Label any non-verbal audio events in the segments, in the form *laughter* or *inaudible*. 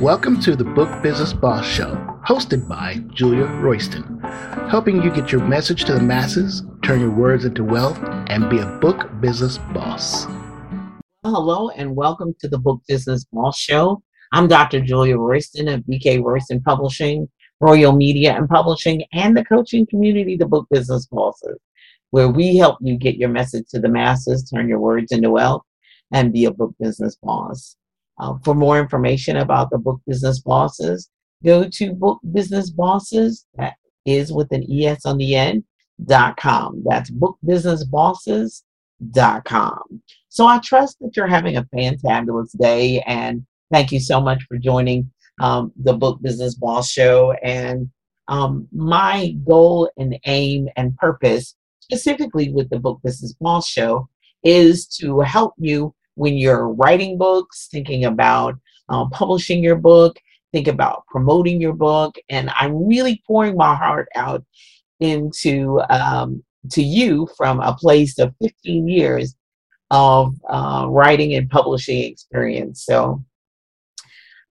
Welcome to the Book Business Boss Show, hosted by Julia Royston, helping you get your message to the masses, turn your words into wealth, and be a book business boss. Hello, and welcome to the Book Business Boss Show. I'm Dr. Julia Royston of BK Royston Publishing, Royal Media and Publishing, and the coaching community, the Book Business Bosses, where we help you get your message to the masses, turn your words into wealth, and be a book business boss. Uh, for more information about the Book Business Bosses, go to Book Business Bosses, that is with an ES on the end, dot com. That's dot com. So I trust that you're having a fantabulous day and thank you so much for joining um, the Book Business Boss Show. And um, my goal and aim and purpose, specifically with the Book Business Boss Show, is to help you when you're writing books, thinking about um, publishing your book, think about promoting your book, and I'm really pouring my heart out into um, to you from a place of 15 years of uh, writing and publishing experience. So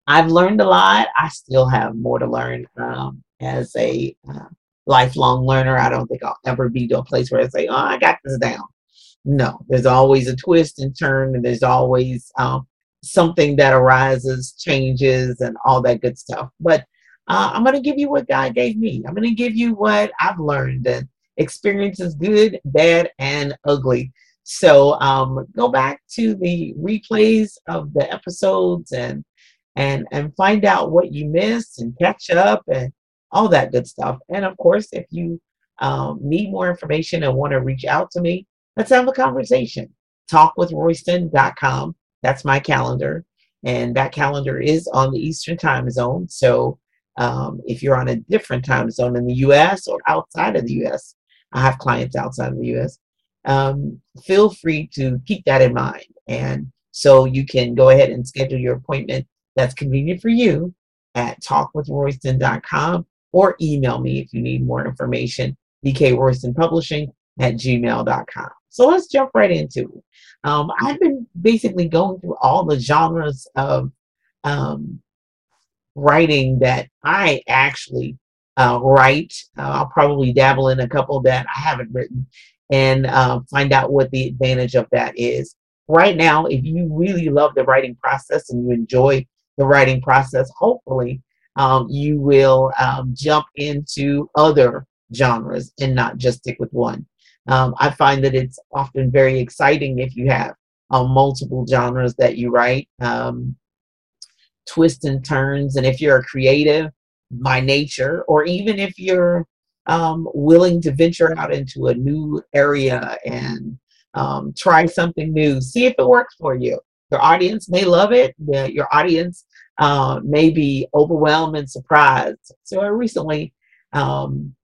I've learned a lot. I still have more to learn um, as a uh, lifelong learner. I don't think I'll ever be to a place where I say, "Oh, I got this down." No, there's always a twist and turn, and there's always um, something that arises, changes, and all that good stuff. But uh, I'm going to give you what God gave me. I'm going to give you what I've learned, and experiences good, bad, and ugly. So um, go back to the replays of the episodes and and and find out what you missed and catch up and all that good stuff. And of course, if you um, need more information and want to reach out to me, Let's have a conversation. Talkwithroyston.com. That's my calendar. And that calendar is on the Eastern time zone. So um, if you're on a different time zone in the US or outside of the US, I have clients outside of the US, um, feel free to keep that in mind. And so you can go ahead and schedule your appointment that's convenient for you at talkwithroyston.com or email me if you need more information, bkroystonpublishing at gmail.com. So let's jump right into it. Um, I've been basically going through all the genres of um, writing that I actually uh, write. Uh, I'll probably dabble in a couple that I haven't written and uh, find out what the advantage of that is. Right now, if you really love the writing process and you enjoy the writing process, hopefully um, you will um, jump into other genres and not just stick with one. Um, I find that it's often very exciting if you have uh, multiple genres that you write, um, twists and turns. And if you're a creative by nature, or even if you're um, willing to venture out into a new area and um, try something new, see if it works for you. Your audience may love it. Your audience uh, may be overwhelmed and surprised. So I recently um,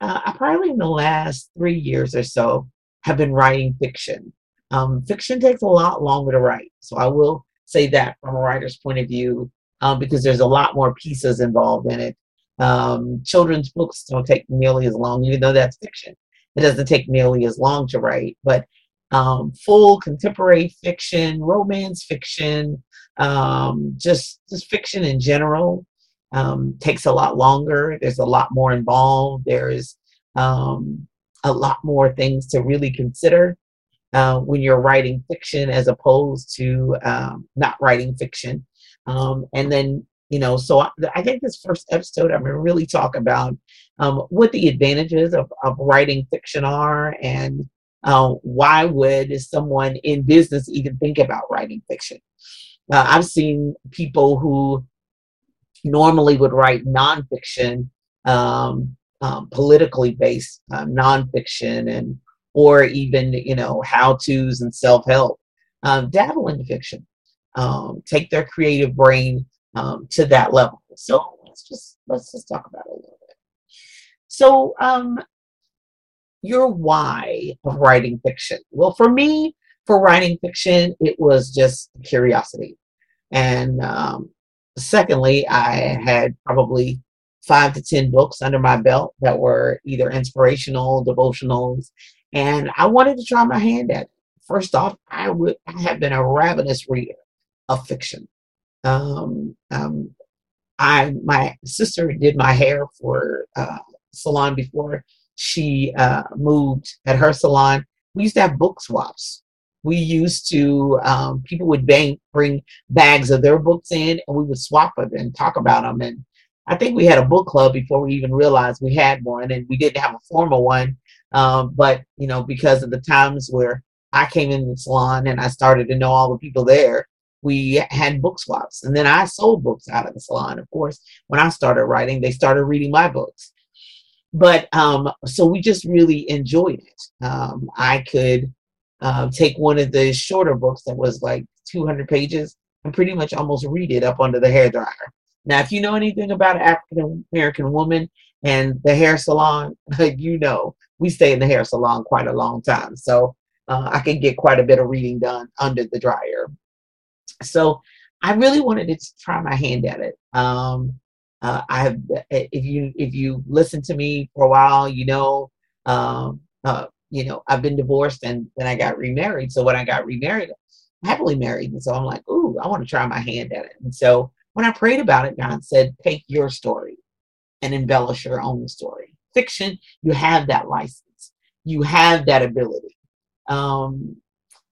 uh, I probably in the last three years or so have been writing fiction. Um, fiction takes a lot longer to write, so I will say that from a writer's point of view um, because there's a lot more pieces involved in it. Um, children's books don't take nearly as long, even though that's fiction. It doesn't take nearly as long to write, but um, full contemporary fiction, romance fiction, um, just just fiction in general um, takes a lot longer. There's a lot more involved. There's um, a lot more things to really consider uh, when you're writing fiction as opposed to um, not writing fiction. Um, and then, you know, so I, I, think this first episode, I'm going to really talk about um, what the advantages of, of writing fiction are and uh, why would someone in business even think about writing fiction. Uh, I've seen people who normally would write nonfiction, um, um, politically based um, nonfiction, and or even you know how tos and self help. Um, dabble in fiction, um, take their creative brain um, to that level. So let's just let's just talk about it a little bit. So um, your why of writing fiction? Well, for me, for writing fiction, it was just curiosity. And um, secondly, I had probably five to 10 books under my belt that were either inspirational, devotionals, and I wanted to try my hand at it. First off, I would I have been a ravenous reader of fiction. Um, um, I my sister did my hair for uh, salon before she uh, moved at her salon. We used to have book swaps. We used to um, people would bang, bring bags of their books in, and we would swap them and talk about them. And I think we had a book club before we even realized we had one, and we didn't have a formal one. Um, but you know, because of the times where I came in the salon and I started to know all the people there, we had book swaps. And then I sold books out of the salon. Of course, when I started writing, they started reading my books. But um, so we just really enjoyed it. Um, I could uh, take one of the shorter books that was like 200 pages and pretty much almost read it up under the hair dryer. Now, if you know anything about an African American woman and the hair salon, *laughs* you know we stay in the hair salon quite a long time. So uh, I can get quite a bit of reading done under the dryer. So I really wanted to try my hand at it. Um, uh, I have, if you if you listen to me for a while, you know, um, uh, you know, I've been divorced and then I got remarried. So when I got remarried, happily married, and so I'm like, ooh, I want to try my hand at it. And so when I prayed about it, God said, take your story and embellish your own story. Fiction, you have that license, you have that ability. Um,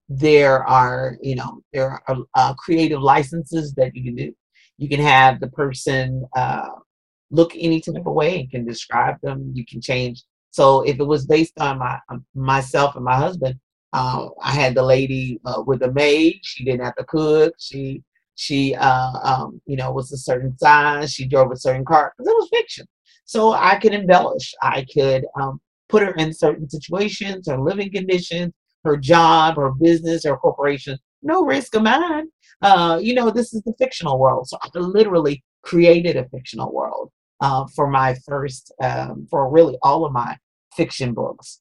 there are, you know, there are uh, creative licenses that you can do. You can have the person uh, look any type of way and can describe them. You can change. So if it was based on my um, myself and my husband, uh, I had the lady uh, with the maid. She didn't have to cook. She she uh, um, you know was a certain size. She drove a certain car it was fiction. So I could embellish. I could um, put her in certain situations or living conditions her job or business or corporation, no risk of mine. Uh, you know, this is the fictional world. So I literally created a fictional world uh, for my first, um, for really all of my fiction books.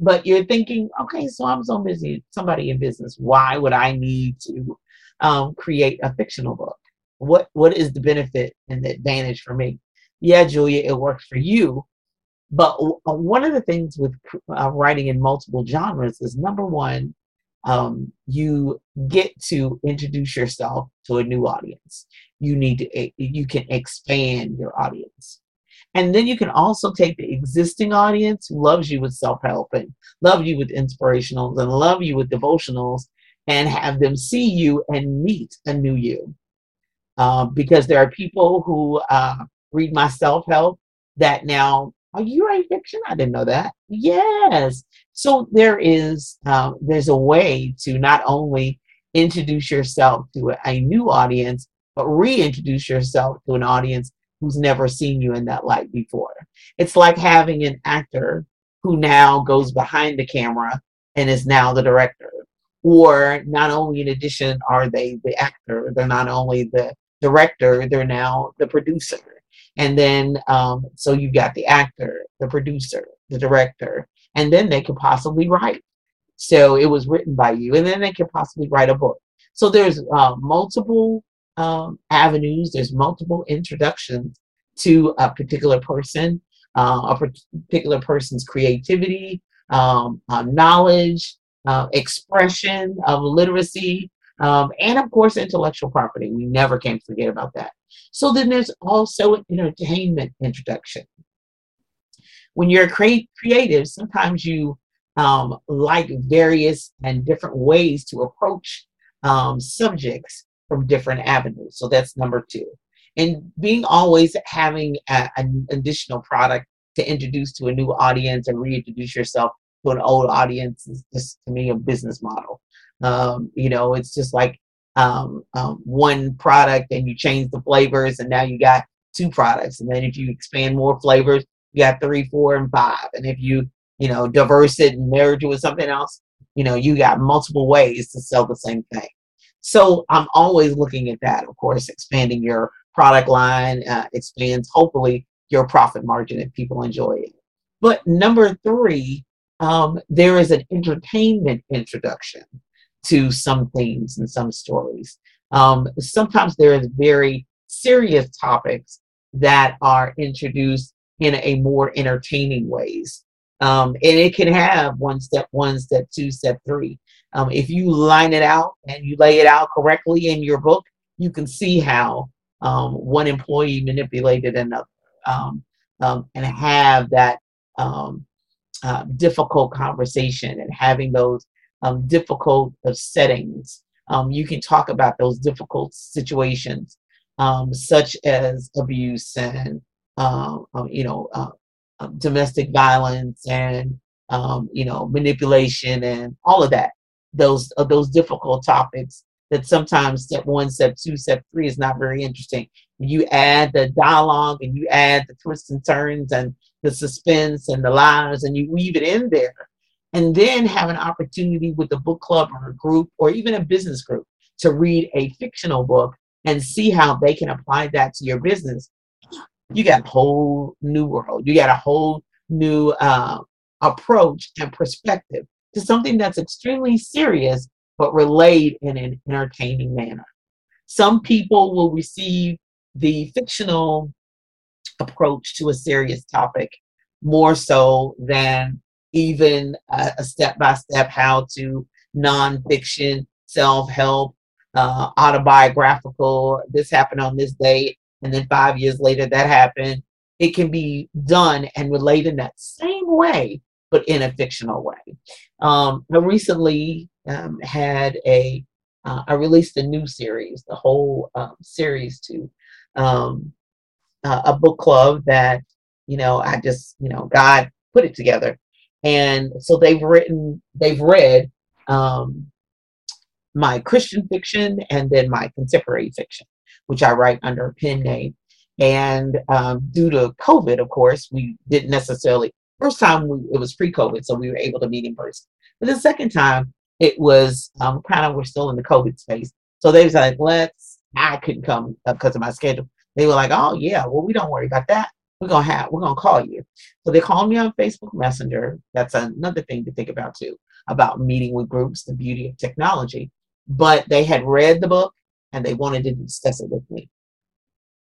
But you're thinking, okay, so I'm so busy, somebody in business. Why would I need to um, create a fictional book? What What is the benefit and the advantage for me? Yeah, Julia, it works for you, but uh, one of the things with uh, writing in multiple genres is number one, um, you get to introduce yourself to a new audience. You need to, eh, you can expand your audience. And then you can also take the existing audience who loves you with self help and love you with inspirationals and love you with devotionals and have them see you and meet a new you. Uh, because there are people who uh, read my self help that now are you write fiction? I didn't know that. Yes. So there is um, there's a way to not only introduce yourself to a new audience, but reintroduce yourself to an audience who's never seen you in that light before. It's like having an actor who now goes behind the camera and is now the director. Or not only in addition are they the actor, they're not only the director, they're now the producer and then, um, so you've got the actor, the producer, the director, and then they could possibly write. So it was written by you, and then they could possibly write a book. So there's uh, multiple um, avenues, there's multiple introductions to a particular person, uh, a particular person's creativity, um, uh, knowledge, uh, expression of literacy, um, and of course, intellectual property. We never can forget about that. So then there's also an entertainment introduction. When you're a creative, sometimes you um, like various and different ways to approach um, subjects from different avenues. So that's number two. And being always having a, an additional product to introduce to a new audience and reintroduce yourself to an old audience is just to me a business model. Um, you know, it's just like um, um, one product and you change the flavors and now you got two products. And then if you expand more flavors you got three four and five. And if you you know diverse it and merge it with something else you know you got multiple ways to sell the same thing. So i'm always looking at that. Of course expanding your product line uh, expands hopefully your profit margin if people enjoy it. But number three um, there is an entertainment introduction to some themes and some stories. Um, sometimes there is very serious topics that are introduced in a more entertaining ways. Um, and it can have one step one, step two, step three. Um, if you line it out and you lay it out correctly in your book, you can see how um, one employee manipulated another um, um, and have that um, uh, difficult conversation and having those um, difficult settings. Um, you can talk about those difficult situations, um, such as abuse and uh, you know uh, domestic violence and you know manipulation and all of that. Those those difficult topics that sometimes step one, step two, step three is not very interesting. You add the dialogue and you add the twists and turns and the suspense and the lies and you weave it in there. And then have an opportunity with a book club or a group or even a business group to read a fictional book and see how they can apply that to your business. You got a whole new world. You got a whole new uh, approach and perspective to something that's extremely serious but relayed in an entertaining manner. Some people will receive the fictional approach to a serious topic more so than even a step by step how to nonfiction, self help, uh, autobiographical. This happened on this date, and then five years later that happened. It can be done and relayed in that same way, but in a fictional way. Um, I recently um, had a uh, I released a new series, the whole um, series to um, uh, a book club that you know I just you know God put it together, and so they've written they've read um, my Christian fiction and then my contemporary fiction, which I write under a pen name. And um, due to COVID, of course, we didn't necessarily. First time we, it was pre-COVID, so we were able to meet in person. But the second time, it was um, kind of we're still in the COVID space. So they was like, let's. I couldn't come because of my schedule. They were like, oh yeah, well we don't worry about that. We're gonna have we're gonna call you. So they called me on Facebook Messenger. That's another thing to think about too about meeting with groups, the beauty of technology. But they had read the book and they wanted to discuss it with me.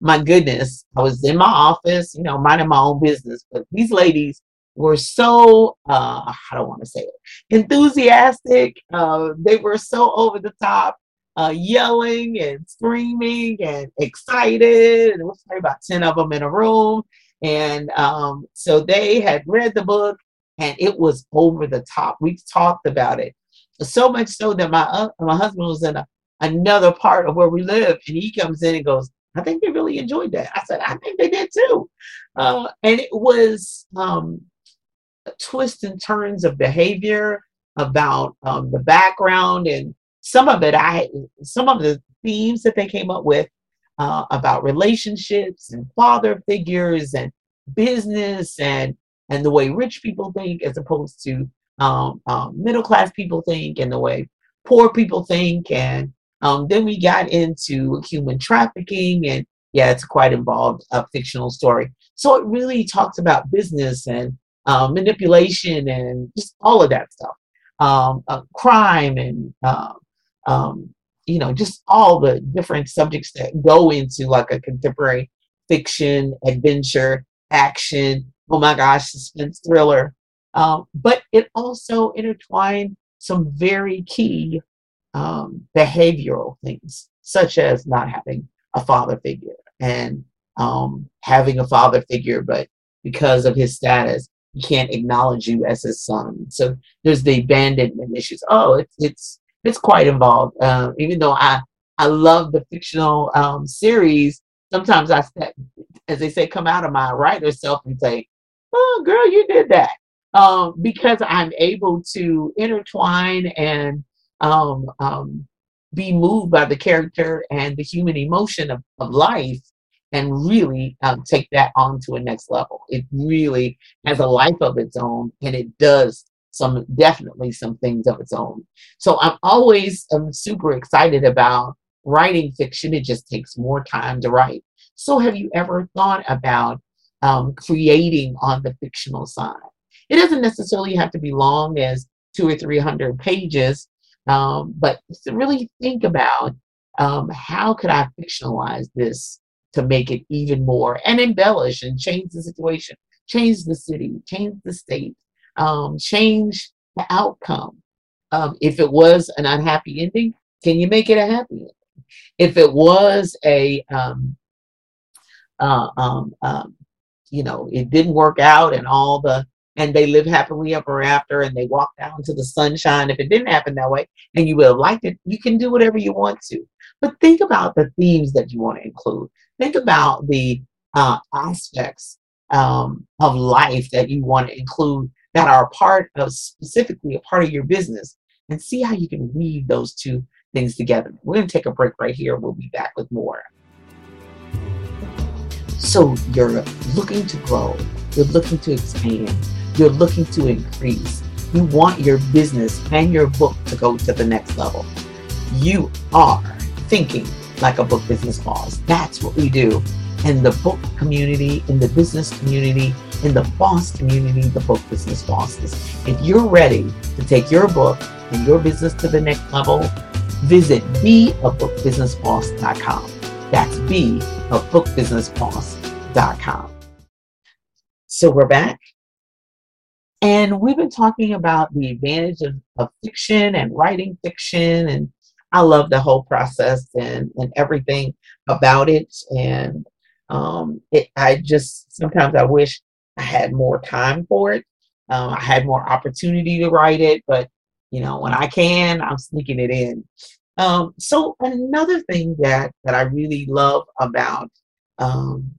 My goodness, I was in my office, you know, minding my own business, but these ladies were so uh, I don't want to say it enthusiastic. Uh, they were so over the top, uh, yelling and screaming and excited. And it was probably about ten of them in a room. And um, so they had read the book, and it was over the top. We've talked about it so much so that my uh, my husband was in a, another part of where we live, and he comes in and goes, "I think they really enjoyed that." I said, "I think they did too," uh, and it was. Um, twists and turns of behavior, about um, the background, and some of it I some of the themes that they came up with uh, about relationships and father figures and business and and the way rich people think as opposed to um, um, middle class people think and the way poor people think. And um, then we got into human trafficking and yeah it's quite involved a fictional story. So it really talks about business and uh, manipulation and just all of that stuff, um, uh, crime and uh, um, you know just all the different subjects that go into like a contemporary fiction, adventure, action. Oh my gosh, suspense thriller. Um, but it also intertwined some very key um, behavioral things, such as not having a father figure and um, having a father figure, but because of his status, he can't acknowledge you as his son. So there's the abandonment issues. Oh, it's it's it's quite involved. Uh, even though I I love the fictional um, series, sometimes I step, as they say, come out of my writer self and say, "Oh, girl, you did that," um, because I'm able to intertwine and um, um, be moved by the character and the human emotion of, of life and really um, take that on to a next level. It really has a life of its own, and it does some definitely some things of its own. So I'm always um, super excited about writing fiction. It just takes more time to write. So have you ever thought about um, creating on the fictional side? It doesn't necessarily have to be long as two or three hundred pages, um, but to really think about um, how could I fictionalize this to make it even more and embellish and change the situation, change the city, change the state, um, change the outcome. Um, if it was an unhappy ending, can you make it a happy ending? If it was a, um, uh, um, um, you know, it didn't work out and all the, and they live happily ever after and they walk down to the sunshine. If it didn't happen that way and you would have liked it, you can do whatever you want to. But think about the themes that you want to include. Think about the uh, aspects um, of life that you want to include that are a part of specifically a part of your business and see how you can weave those two things together. We're going to take a break right here. We'll be back with more. So you're looking to grow, you're looking to expand, you're looking to increase. You want your business and your book to go to the next level. You are thinking like a book business boss. That's what we do in the book community, in the business community, in the boss community, the book business bosses. If you're ready to take your book and your business to the next level, visit beabookbusinessboss.com. That's beabookbusinessboss.com. So we're back. And we've been talking about the advantage of, of fiction and writing fiction. And I love the whole process and, and everything about it. And um, it, I just sometimes I wish I had more time for it. Um, I had more opportunity to write it, but you know, when I can, I'm sneaking it in. Um, so another thing that that I really love about um,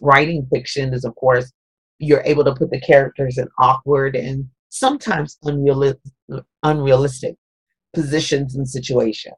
writing fiction is, of course, you're able to put the characters in awkward and sometimes unrealistic, unrealistic positions and situations.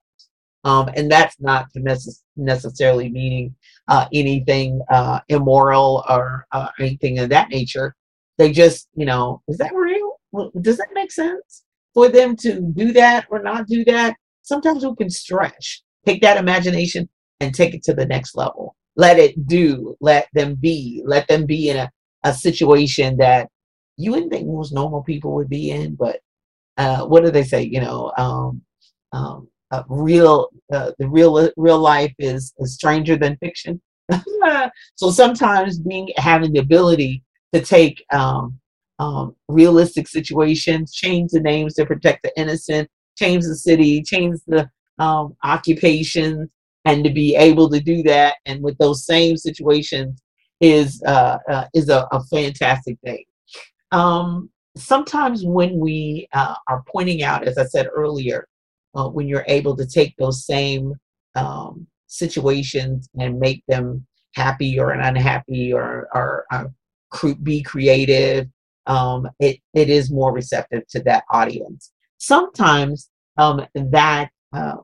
Um, and that's not necess- necessarily meaning uh, anything uh, immoral or uh, anything of that nature. They just, you know, is that real? Does that make sense for them to do that or not do that? Sometimes we can stretch, take that imagination and take it to the next level. Let it do, let them be, let them be in a, a situation that you wouldn't think most normal people would be in, but uh, what do they say? You know, um, um, uh, real uh, the real real life is, is stranger than fiction. *laughs* so sometimes being having the ability to take um, um, realistic situations, change the names to protect the innocent, change the city, change the um, occupations, and to be able to do that and with those same situations is uh, uh, is a, a, fantastic thing. Um, sometimes when we uh, are pointing out, as I said earlier, uh, when you're able to take those same um, situations and make them happy or an unhappy or, or, or uh, be creative, um, it, it is more receptive to that audience. Sometimes um, that, um,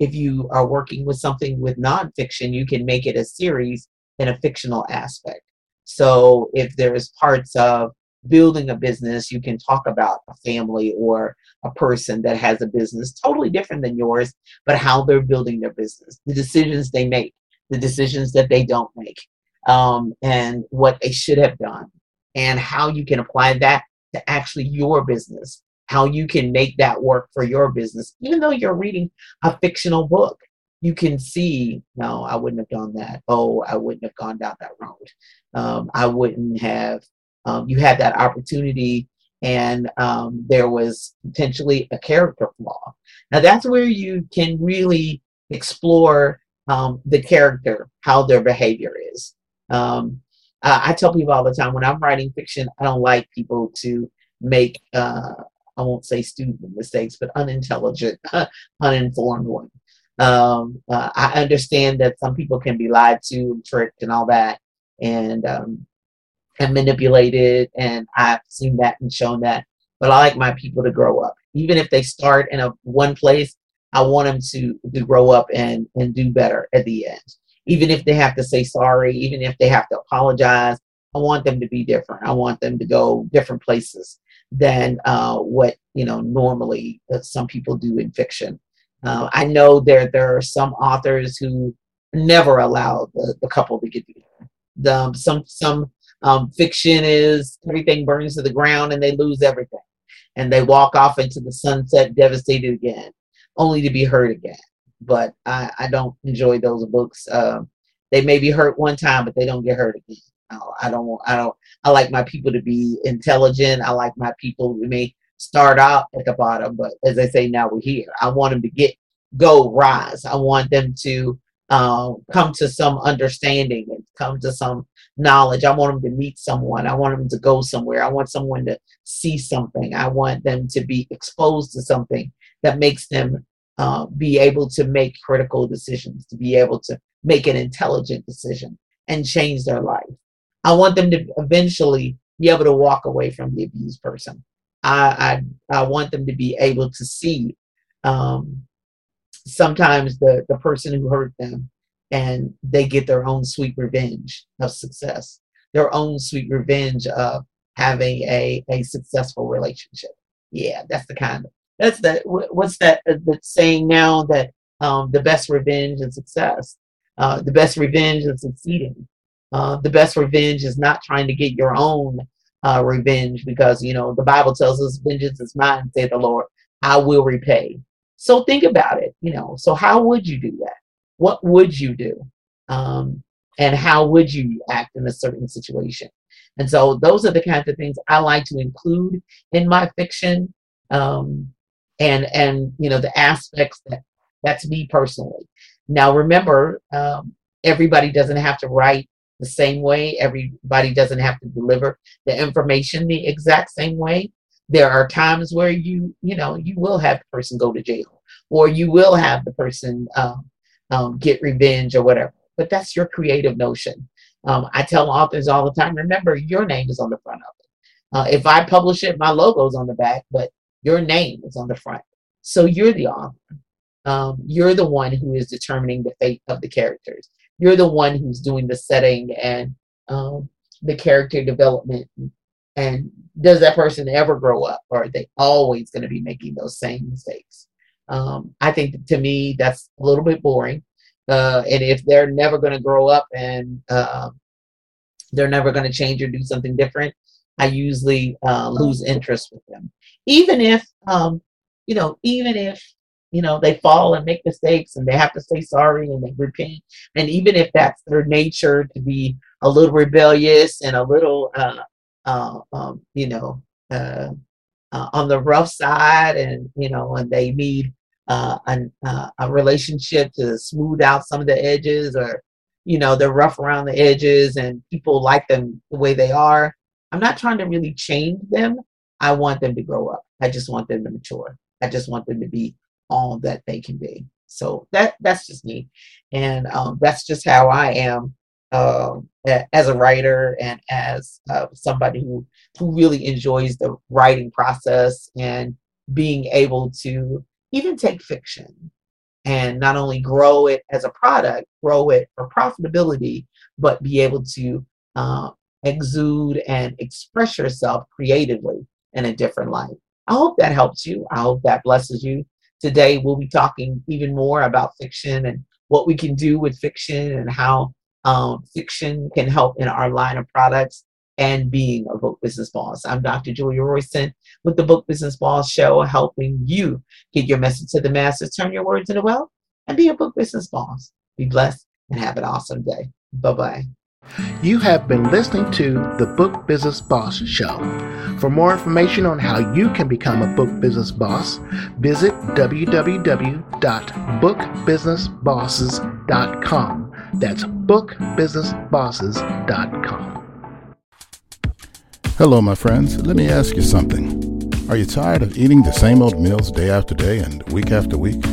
if you are working with something with nonfiction, you can make it a series in a fictional aspect. So if there's parts of building a business, you can talk about a family or a person that has a business totally different than yours, but how they're building their business, the decisions they make, the decisions that they don't make, um, and what they should have done, and how you can apply that to actually your business, how you can make that work for your business, even though you're reading a fictional book. You can see, no, I wouldn't have done that. Oh, I wouldn't have gone down that road. Um, I wouldn't have um, you had that opportunity and um, there was potentially a character flaw. Now that's where you can really explore um, the character, how their behavior is. Um, I tell people all the time when I'm writing fiction, I don't like people to make, uh, I won't say stupid mistakes, but unintelligent, *laughs* uninformed ones. Um, uh, I understand that some people can be lied to and tricked and all that. And um, and manipulated and I've seen that and shown that. But I like my people to grow up. Even if they start in a one place, I want them to, to grow up and, and do better at the end. Even if they have to say sorry, even if they have to apologize, I want them to be different. I want them to go different places than uh, what you know normally uh, some people do in fiction. Uh, I know there there are some authors who never allow the, the couple to get together. The, some some um, fiction is everything burns to the ground and they lose everything. And they walk off into the sunset devastated again, only to be hurt again. But I, I don't enjoy those books. Uh, they may be hurt one time, but they don't get hurt again. I don't I don't I like my people to be intelligent. I like my people who may start out at the bottom, but as I say, now we're here. I want them to get go rise. I want them to uh, come to some understanding and come to some knowledge. I want them to meet someone. I want them to go somewhere. I want someone to see something. I want them to be exposed to something that makes them uh, be able to make critical decisions, to be able to make an intelligent decision and change their life. I want them to eventually be able to walk away from the abused person. I I, I want them to be able to see um, sometimes the the person who hurt them, and they get their own sweet revenge of success, their own sweet revenge of having a a successful relationship. Yeah, that's the kind of that's the what's that uh, saying now that um, the best revenge is success. Uh, the best revenge is succeeding. Uh, the best revenge is not trying to get your own uh, revenge because, you know, the Bible tells us, vengeance is mine, said the Lord. I will repay. So think about it, you know. So how would you do that? What would you do? Um, and how would you act in a certain situation? And so those are the kinds of things I like to include in my fiction. Um, and and you know the aspects that that's me personally. Now remember, um, everybody doesn't have to write the same way. Everybody doesn't have to deliver the information the exact same way. There are times where you, you know, you will have the person go to jail, or you will have the person um, um, get revenge or whatever. But that's your creative notion. Um, I tell authors all the time: remember, your name is on the front of it. Uh, if I publish it, my logo's on the back, but your name is on the front. So you're the author. Um, you're the one who is determining the fate of the characters you're the one who's doing the setting and um, the character development and does that person ever grow up or are they always going to be making those same mistakes um, i think to me that's a little bit boring. Uh, and if they're never going to grow up and uh, they're never going to change or do something different i usually uh, lose interest with them. Even if um, you know even if you know they fall and make mistakes and they have to say sorry and they repent and even if that's their nature to be a little rebellious and a little uh, uh, um, you know uh, on the rough side and you know and they need uh, an, uh, a relationship to smooth out some of the edges or you know they're rough around the edges and people like them the way they are. I'm not trying to really change them. I want them to grow up. I just want them to mature. I just want them to be all that they can be. So that that's just me, and um, that's just how I am uh, as a writer and as uh, somebody who who really enjoys the writing process and being able to even take fiction and not only grow it as a product, grow it for profitability, but be able to uh, exude and express yourself creatively in a different light. I hope that helps you. I hope that blesses you. Today, we'll be talking even more about fiction and what we can do with fiction and how um, fiction can help in our line of products and being a book business boss. I'm Dr. Julia Royston with the Book Business Boss Show, helping you get your message to the masses, turn your words into wealth, and be a book business boss. Be blessed and have an awesome day. Bye bye. You have been listening to the Book Business Boss Show. For more information on how you can become a book business boss, visit www.bookbusinessbosses.com. That's bookbusinessbosses.com. Hello, my friends. Let me ask you something. Are you tired of eating the same old meals day after day and week after week?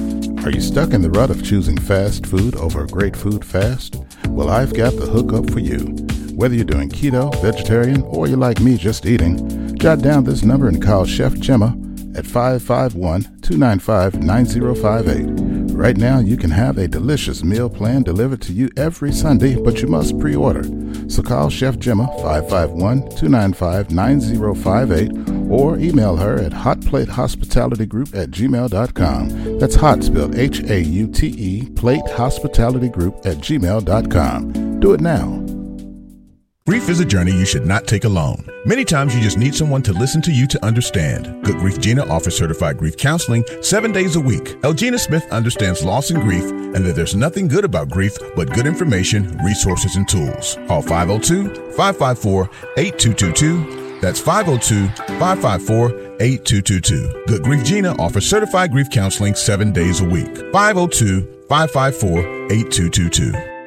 Are you stuck in the rut of choosing fast food over great food fast? Well, I've got the hookup for you. Whether you're doing keto, vegetarian, or you're like me just eating, jot down this number and call Chef Gemma at 551 295 9058. Right now, you can have a delicious meal plan delivered to you every Sunday, but you must pre order. So call Chef Gemma 551 295 9058 or email her at hauteplatehospitalitygroup at gmail.com. That's hot spelled H A U T E, plate hospitality group at gmail.com. Do it now. Grief is a journey you should not take alone. Many times you just need someone to listen to you to understand. Good Grief Gina offers certified grief counseling seven days a week. Elgina Smith understands loss and grief and that there's nothing good about grief but good information, resources, and tools. Call 502 554 8222 That's 502 554 8222. Good Grief Gina offers certified grief counseling seven days a week. 502 554 8222.